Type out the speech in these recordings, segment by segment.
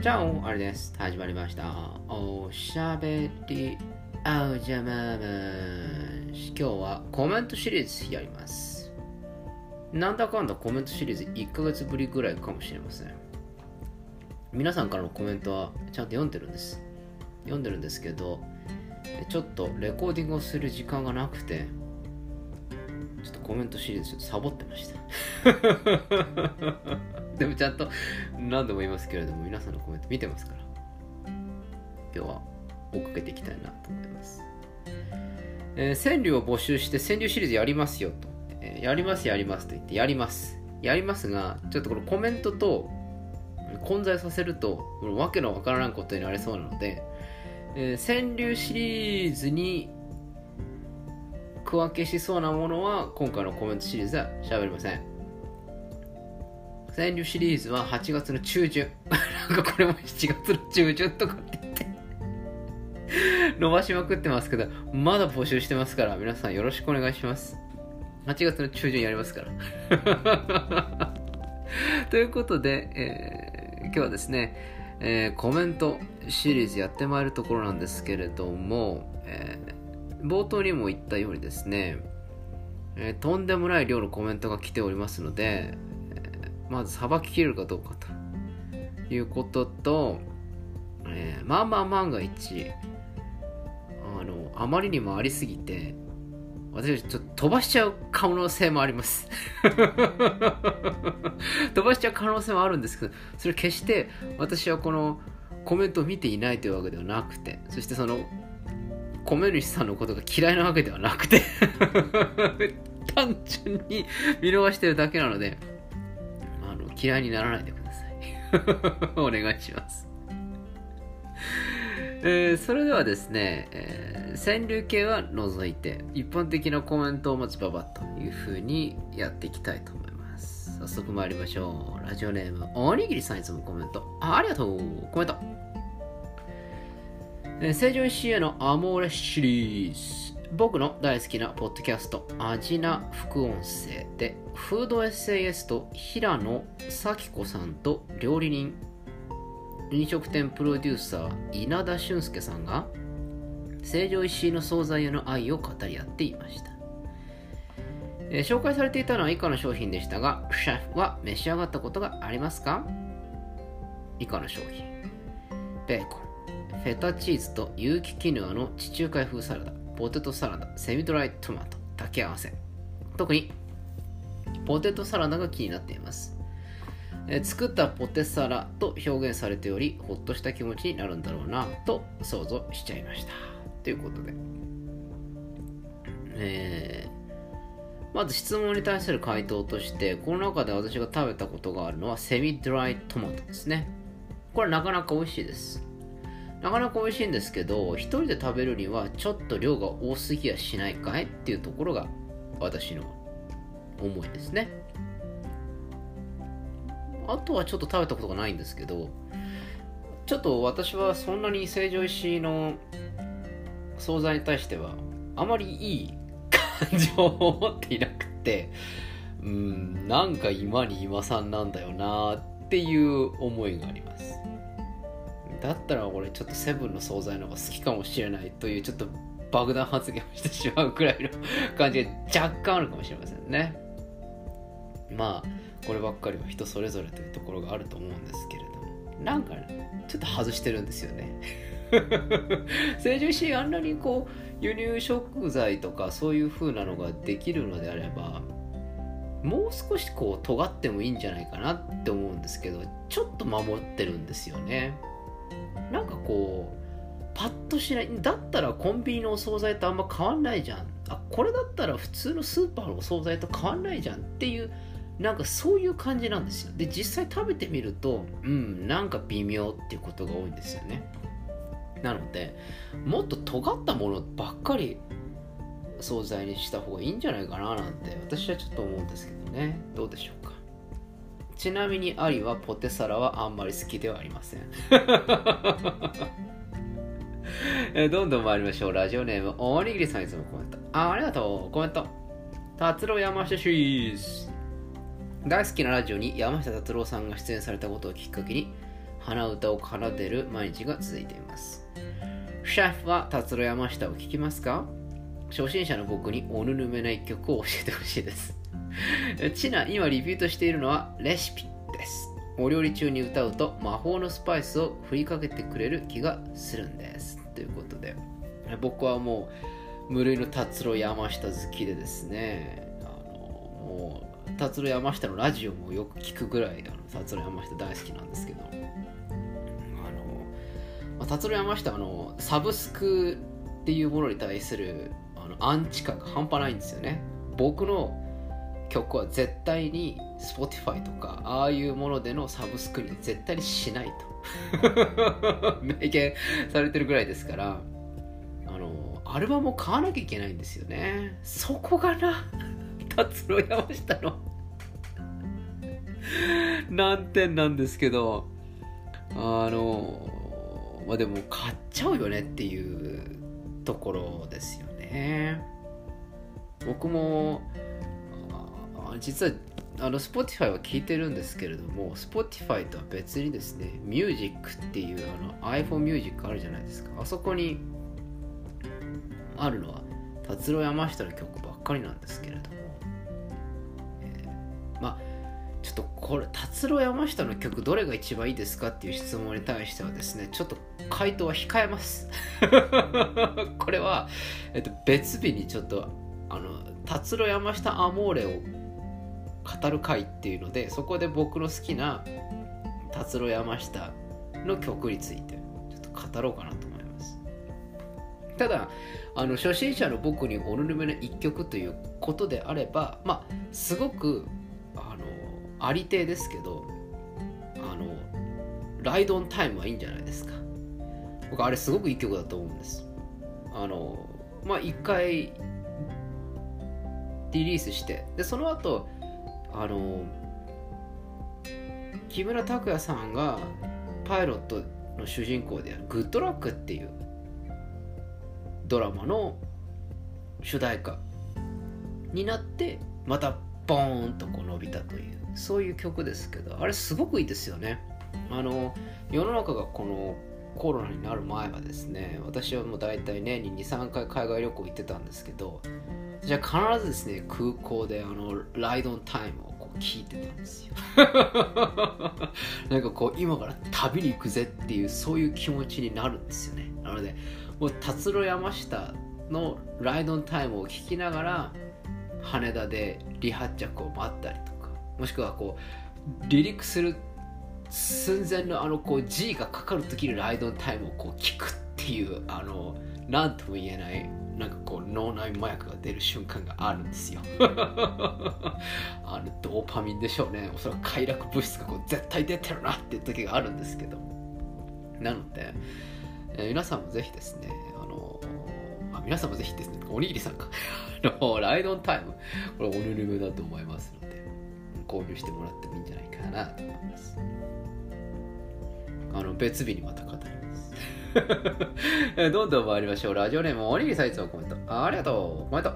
じゃあ、あれです。始まりました。おしゃべりあうじゃままし。今日はコメントシリーズやります。なんだかんだコメントシリーズ1ヶ月ぶりぐらいかもしれません。皆さんからのコメントはちゃんと読んでるんです。読んでるんですけど、ちょっとレコーディングをする時間がなくて、ちょっとコメントシリーズちょっとサボってました。でもちゃんと何度も言いますけれども皆さんのコメント見てますから。今日は追っかけていきたいなと思います、えー川柳を募集して川柳シリーズやりますよと、えーやりますやりますと言ってやります。やりますがちょっとこのコメントと混在させるとわけのわからないことになりそうなので、えー川柳シリーズに区分けしそうなものは今回のコメントシリーズは喋りません。川柳シリーズは8月の中旬。なんかこれも7月の中旬とかって言って。伸ばしまくってますけどまだ募集してますから皆さんよろしくお願いします。8月の中旬やりますから。ということで、えー今日はですね、えーコメントシリーズやってまいるところなんですけれども、えー冒頭にも言ったようにですね、えとんでもない量のコメントが来ておりますので、まずさばききれるかどうかということと、えーまあまあ万が一あのあまりにもありすぎて私ちょっと飛ばしちゃう可能性もあります。飛ばしちゃう可能性もあるんですけどそれ決して私はこのコメントを見ていないというわけではなくてそしてそのコメ主さんのことが嫌いなわけではなくて 単純に見逃してるだけなので嫌いにならないでください。お願いします、えーそれではですね、えー川柳系は除いて一般的なコメントをまずババという風にやっていきたいと思います。早速参りましょう。ラジオネームおにぎりさんいつもコメント。あありがとう。コメント。えー成城石井へのアモーレシリーズ。僕の大好きなポッドキャストアジナ副音声でフードエッセイエスト平野咲子さんと料理人飲食店プロデューサー稲田俊介さんが成城石井の惣菜への愛を語り合っていました、えー紹介されていたのは以下の商品でしたがシェフは召し上がったことがありますか？以下の商品。ベーコン。フェタチーズと有機キヌアの地中海風サラダ。ポテトサラダセミドライトマト炊き合わせ。特にポテトサラダが気になっています。え作ったポテサラと表現されておりほっとした気持ちになるんだろうなと想像しちゃいました。ということで、えーまず質問に対する回答としてこの中で私が食べたことがあるのはセミドライトマトですね。これなかなか美味しいです。なかなか美味しいんですけど一人で食べるにはちょっと量が多すぎやしないかいっていうところが私の思いですね。あとはちょっと食べたことがないんですけどちょっと私はそんなに成城石井の惣菜に対してはあまりいい感情を持っていなくてうんなんか今に今さんなんだよなっていう思いがあります。だったら俺ちょっとセブンの惣菜の方が好きかもしれないというちょっと爆弾発言をしてしまうくらいの感じが若干あるかもしれませんね。まあこればっかりは人それぞれというところがあると思うんですけれども。なんかちょっと外してるんですよね。成城石あんなにこう輸入食材とかそういう風なのができるのであればもう少しこう尖ってもいいんじゃないかなって思うんですけどちょっと守ってるんですよね。なんかこうパッとしないだったらコンビニのお惣菜とあんま変わんないじゃん。あこれだったら普通のスーパーのお惣菜と変わんないじゃんっていうなんかそういう感じなんですよ。で実際食べてみるとうんなんか微妙っていうことが多いんですよね。なのでもっと尖ったものばっかり惣菜にした方がいいんじゃないかななんて私はちょっと思うんですけどね。どうでしょうか。ちなみにアリはポテサラはあんまり好きではありません。えーどんどん参りましょう。ラジオネームおにぎりさんいつもコメント。あありがとう。コメント。達郎山下シリーズ。大好きなラジオに山下達郎さんが出演されたことをきっかけに鼻歌を奏でる毎日が続いています。シェフは達郎山下を聴きますか？初心者の僕におぬぬめな一曲を教えてほしいですチナ今リピートしているのはレシピです。お料理中に歌うと魔法のスパイスを振りかけてくれる気がするんです。ということで僕はもう無類の達郎山下好きでですねあのもう達郎山下のラジオもよく聞くぐらいあの達郎山下大好きなんですけどあの達郎山下あのサブスクっていうものに対するあのアンチ感が半端ないんですよね。僕の曲は絶対に Spotify とかああいうものでのサブスクに絶対にしないと。明言されてるぐらいですからあのアルバムを買わなきゃいけないんですよね。そこがな達郎山下の 難点なんですけどあのまあでも買っちゃうよねっていうところですよね。僕も実はあの Spotify は聞いてるんですけれども Spotify とは別にですね Music っていうあの iPhone Music あるじゃないですか。あそこにあるのは達郎山下の曲ばっかりなんですけれども、えー、まあちょっとこれ達郎山下の曲どれが一番いいですかっていう質問に対してはですねちょっと回答は控えます。これは、えっと、別日にちょっとあの達郎山下アモーレを語る会っていうのでそこで僕の好きな達郎山下の曲についてちょっと語ろうかなと思います。ただあの初心者の僕におぬるめの一曲ということであればまあすごくあのありていですけどあのライドオンタイムはいいんじゃないですか。僕あれすごくいい曲だと思うんです。あのまあ一回リリースしてでその後あの木村拓哉さんがパイロットの主人公である「グッドラック」っていうドラマの主題歌になってまたボーンとこう伸びたというそういう曲ですけどあれすごくいいですよね。あの世の中がこのコロナになる前はですね私はもう大体年に23回海外旅行行ってたんですけどじゃあ必ずですね空港であのライドオンタイムをこう聞いてたんですよ。なんかこう今から旅に行くぜっていうそういう気持ちになるんですよね。なのでもう達郎山下のライドオンタイムを聞きながら羽田で離発着を待ったりとかもしくはこう離陸する寸前のあのこう G がかかる時にライドオンタイムをこう聞くっていうあの何とも言えないなんかこう脳内麻薬が出る瞬間があるんですよ。あのドーパミンでしょうね。おそらく快楽物質がこう絶対出てるなっていう時があるんですけど。なので、えー、皆さんもぜひですねあのあ皆さんもぜひですねおにぎりさんか。あのライドンタイム。これおぬるめだと思いますので購入してもらってもいいんじゃないかなと思います。あの別日にまた語ります どんどん参りましょう。ラジオネーム、おにぎりさいつもコメント。ありがとう。コメント。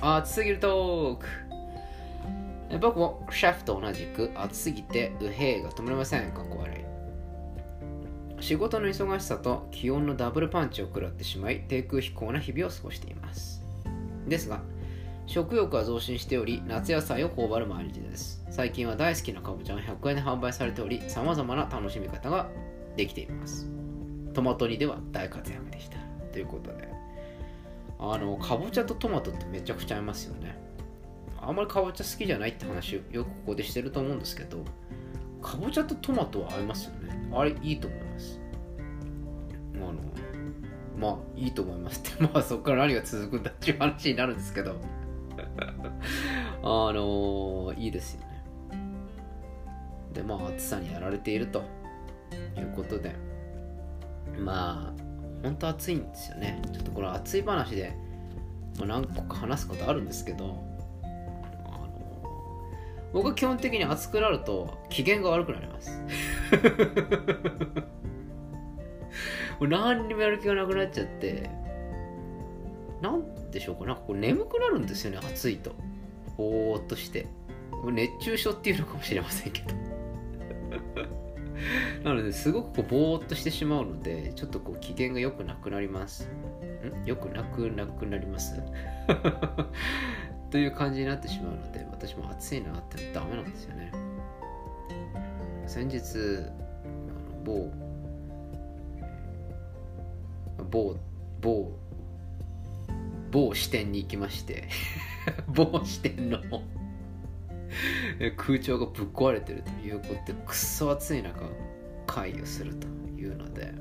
熱すぎるトーク。僕もシェフと同じく暑すぎて右兵が止まりません。かっこ悪い。仕事の忙しさと気温のダブルパンチを食らってしまい、低空飛行な日々を過ごしています。ですが、食欲は増進しており、夏野菜を頬張る毎日です。最近は大好きなかぼちゃが100円で販売されており、様々な楽しみ方ができています。トマト煮では大活躍でした。ということで。あのかぼちゃとトマトってめちゃくちゃ合いますよね。あんまりかぼちゃ好きじゃないって話をよくここでしてると思うんですけどかぼちゃとトマトは合いますよね。あれいいと思います。あのまあいいと思いますって。まあそこから何が続くんだっていう話になるんですけど。あのいいですよね。でまあ暑さにやられているということで。まあ本当暑いんですよね。ちょっとこの暑い話で、まあ、何個か話すことあるんですけど。あの僕は基本的に暑くなると機嫌が悪くなります。もう何にもやる気がなくなっちゃって。なんでしょうか。なんかこう眠くなるんですよね暑いと。ぼーっとして。熱中症っていうのかもしれませんけど。なのですごくこうぼーっとしてしまうのでちょっとこう機嫌が良くなくなります。ん？良くなくなくなります？という感じになってしまうので私も暑いなってダメなんですよね。先日あの某某某某支店に行きまして 某支店の空調がぶっ壊れてるということでくっそ暑い中会議をするというので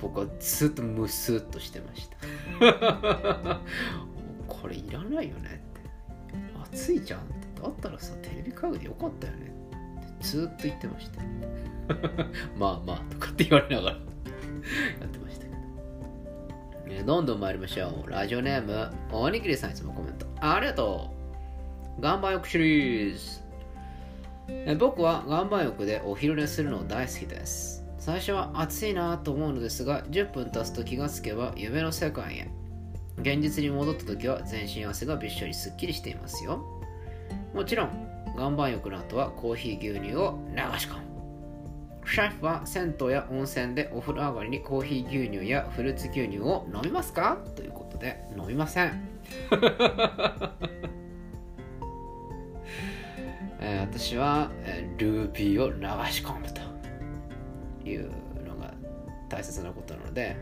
僕はずっとムスッとしてました。これいらないよねって。暑いじゃんって。だったらさテレビ会議でよかったよねって。ずっと言ってました。まあまあとかって言われながら。やってましたけど、んどん参りましょう。ラジオネームおにぎりさんいつもコメント。ありがとう。岩盤浴シリーズ。え僕は岩盤浴でお昼寝するの大好きです。最初は暑いなと思うのですが10分経つと気がつけば夢の世界へ。現実に戻った時は全身汗がびっしょりすっきりしていますよ。もちろん岩盤浴の後はコーヒー牛乳を流し込む。シェフは銭湯や温泉でお風呂上がりにコーヒー牛乳やフルーツ牛乳を飲みますか？ということで飲みません。えー、私は、えー、ルービーを流し込むというのが大切なことなので、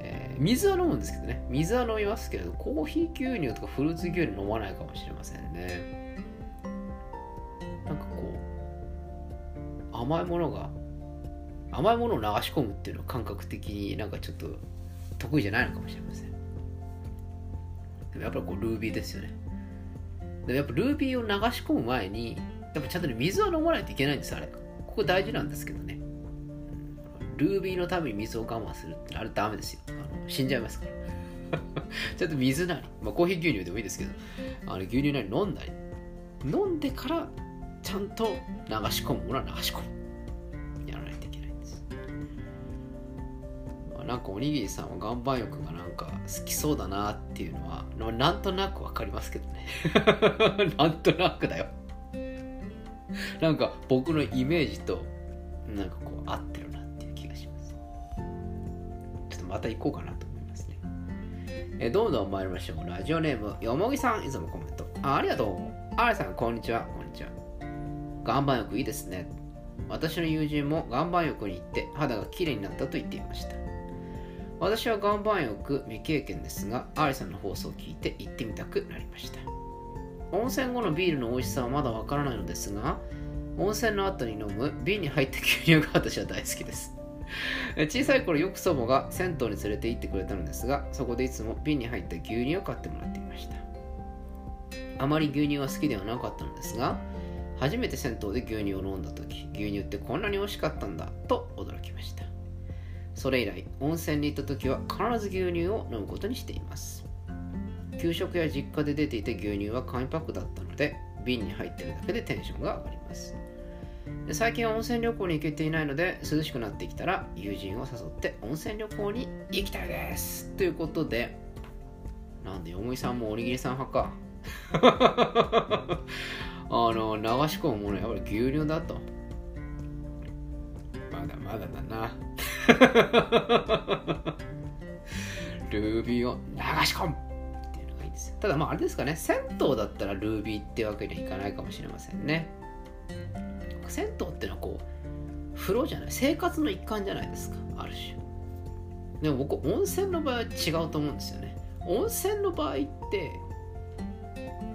えー、水は飲むんですけどね。水は飲みますけれどコーヒー牛乳とかフルーツ牛乳飲まないかもしれませんね甘いものが甘いものを流し込むっていうのは感覚的になんかちょっと得意じゃないのかもしれません。でもやっぱりこうルービーですよね。でもやっぱルービーを流し込む前にやっぱちゃんとね水は飲まないといけないんですあれ。ここ大事なんですけどね。ルービーのために水を我慢するってあれダメですよ。あの死んじゃいますから。ちょっと水なり、まあ、コーヒー牛乳でもいいですけど。あの牛乳なり飲んだり。飲んでからちゃんと流し込むものは流し込む。なんかおにぎりさんは岩盤浴がなんか好きそうだなっていうのはなんとなくわかりますけどね なんとなくだよなんか僕のイメージとなんかこう合ってるなっていう気がしますちょっとまた行こうかなと思いますね。えどんどん参りましょう。ラジオネーム、よもぎさん、いつもコメント。あありがとう。あれさん、こんにちは。こんにちは。岩盤浴いいですね。私の友人も岩盤浴に行って肌が綺麗になったと言っていました。私は岩盤浴未経験ですが、アリさんの放送を聞いて行ってみたくなりました。温泉後のビールの美味しさはまだわからないのですが、温泉の後に飲む瓶に入った牛乳が私は大好きです。小さい頃よく祖母が銭湯に連れて行ってくれたのですがそこでいつも瓶に入った牛乳を買ってもらっていましたあまり牛乳は好きではなかったのですが初めて銭湯で牛乳を飲んだ時牛乳ってこんなに美味しかったんだと驚きましたそれ以来温泉に行った時は必ず牛乳を飲むことにしています。給食や実家で出ていた牛乳は紙パックだったので瓶に入ってるだけでテンションが上がります。最近は温泉旅行に行けていないので涼しくなってきたら友人を誘って温泉旅行に行きたいです。ということでなんでよもぎさんもおにぎりさん派か。あの流し込むものやっぱり牛乳だと。まだまだだな。ルービーを流し込むっていうのがいいですただまああれですかね。銭湯だったらルービーってわけにはいかないかもしれませんね。銭湯ってのはこう風呂じゃない。生活の一環じゃないですか。ある種。でも僕温泉の場合は違うと思うんですよね。温泉の場合って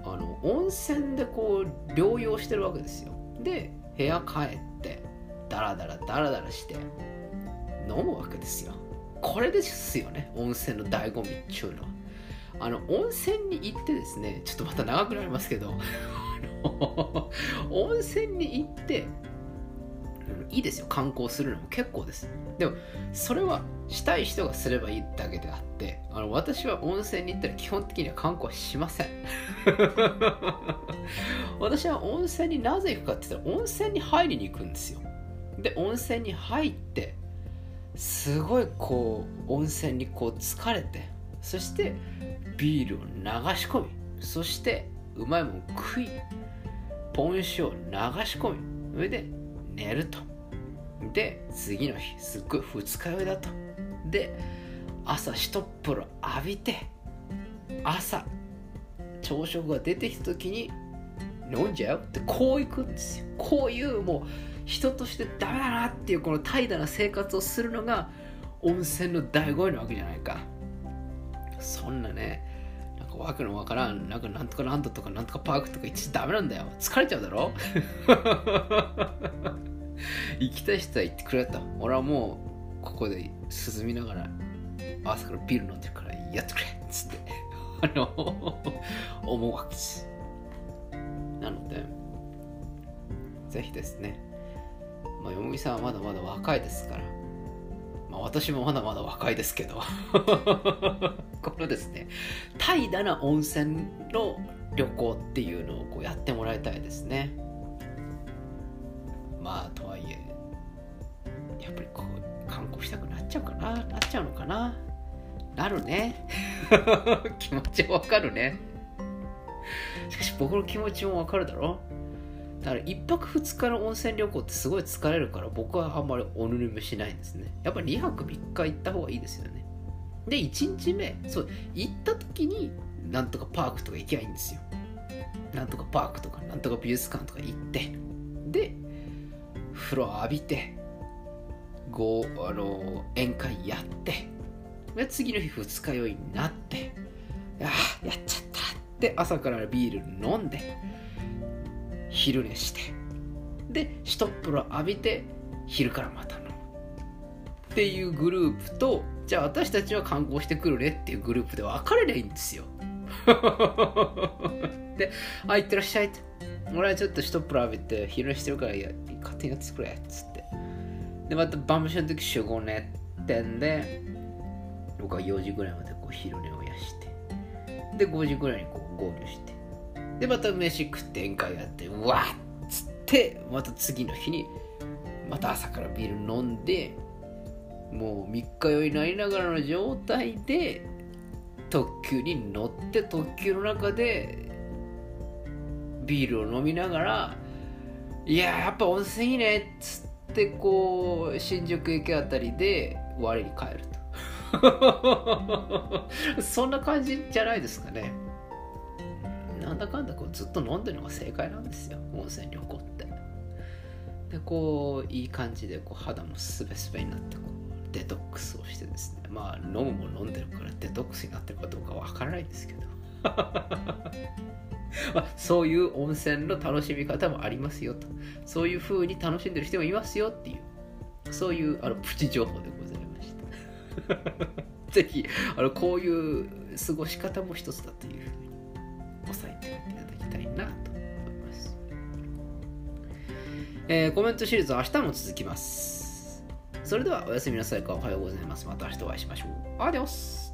あの温泉でこう療養してるわけですよ。で部屋帰ってダラダラダラダラして飲むわけですよ。これですよね温泉の醍醐味っちゅうのは。あの温泉に行ってですねちょっとまた長くなりますけど 温泉に行っていいですよ。観光するのも結構です。でもそれはしたい人がすればいいだけであってあの私は温泉に行ったら基本的には観光しません。私は温泉になぜ行くかって言ったら温泉に入りに行くんですよ。で温泉に入ってすごいこう温泉にこう疲れてそしてビールを流し込みそしてうまいもん食いポン酒を流し込み上で寝ると。で次の日すっごい二日酔いだと。で朝一っ風呂浴びて朝朝食が出てきた時に飲んじゃうってこういくんですよ。こういうもう人としてダメだなっていうこの怠惰な生活をするのが温泉の醍醐味なわけじゃないか。そんなねなんかわけのわからんなんかなんとかランドとかなんとかパークとか言ってダメなんだよ。疲れちゃうだろ？行きたい人は行ってくれた俺はもうここで涼みながら朝からビール飲んでるからやってくれ。っつって。あの思うわけです。なのでぜひですねまあよもぎさんはまだまだ若いですから。まあ私もまだまだ若いですけど。このですね怠惰な温泉の旅行っていうのをこうやってもらいたいですね。まあとはいえやっぱりこう観光したくなっちゃうかななっちゃうのかな。なるね。気持ちわかるね。しかし僕の気持ちもわかるだろ。うだから1泊2日の温泉旅行ってすごい疲れるから僕はあんまりおぬるめしないんですね。やっぱり2泊3日行った方がいいですよね。で1日目そう行った時になんとかパークとか行きゃいいんですよ。なんとかパークとかなんとか美術館とか行ってで風呂浴びてごあの宴会やってで次の日二日酔いになってああやっちゃったって朝からビール飲んで昼寝して。で一っ風呂浴びて昼からまた飲む。っていうグループとじゃあ私たちは観光してくるねっていうグループで分かれりゃいいんですよ。で「あいってらっしゃい」って「俺はちょっと一っ風呂浴びて昼寝してるからいや勝手にやってくれ」っつって。でまた晩飯の時集合ねってんで僕は4時ぐらいまでこう昼寝をやして。で5時ぐらいにこう合流して。でまた飯食って宴会やってうわっつってまた次の日にまた朝からビール飲んでもう3日酔いになりながらの状態で特急に乗って特急の中でビールを飲みながらいややっぱ温泉いいねっつってこう新宿駅あたりで我に帰ると。そんな感じじゃないですかね。だかんだこうずっと飲んでるのが正解なんですよ温泉旅行って。でこういい感じでこう肌もスベスベになってこうデトックスをしてですね。まあ飲むも飲んでるからデトックスになってるかどうかわからないですけど。まあ、そういう温泉の楽しみ方もありますよと。そういう風に楽しんでる人もいますよっていう。そういうあのプチ情報でございました。ぜひあのこういう過ごし方も一つだというふうに押さえていただきたいなと思います、えーコメントシリーズは明日も続きます。それではおやすみなさいか。おはようございます。また明日お会いしましょう。アディオス。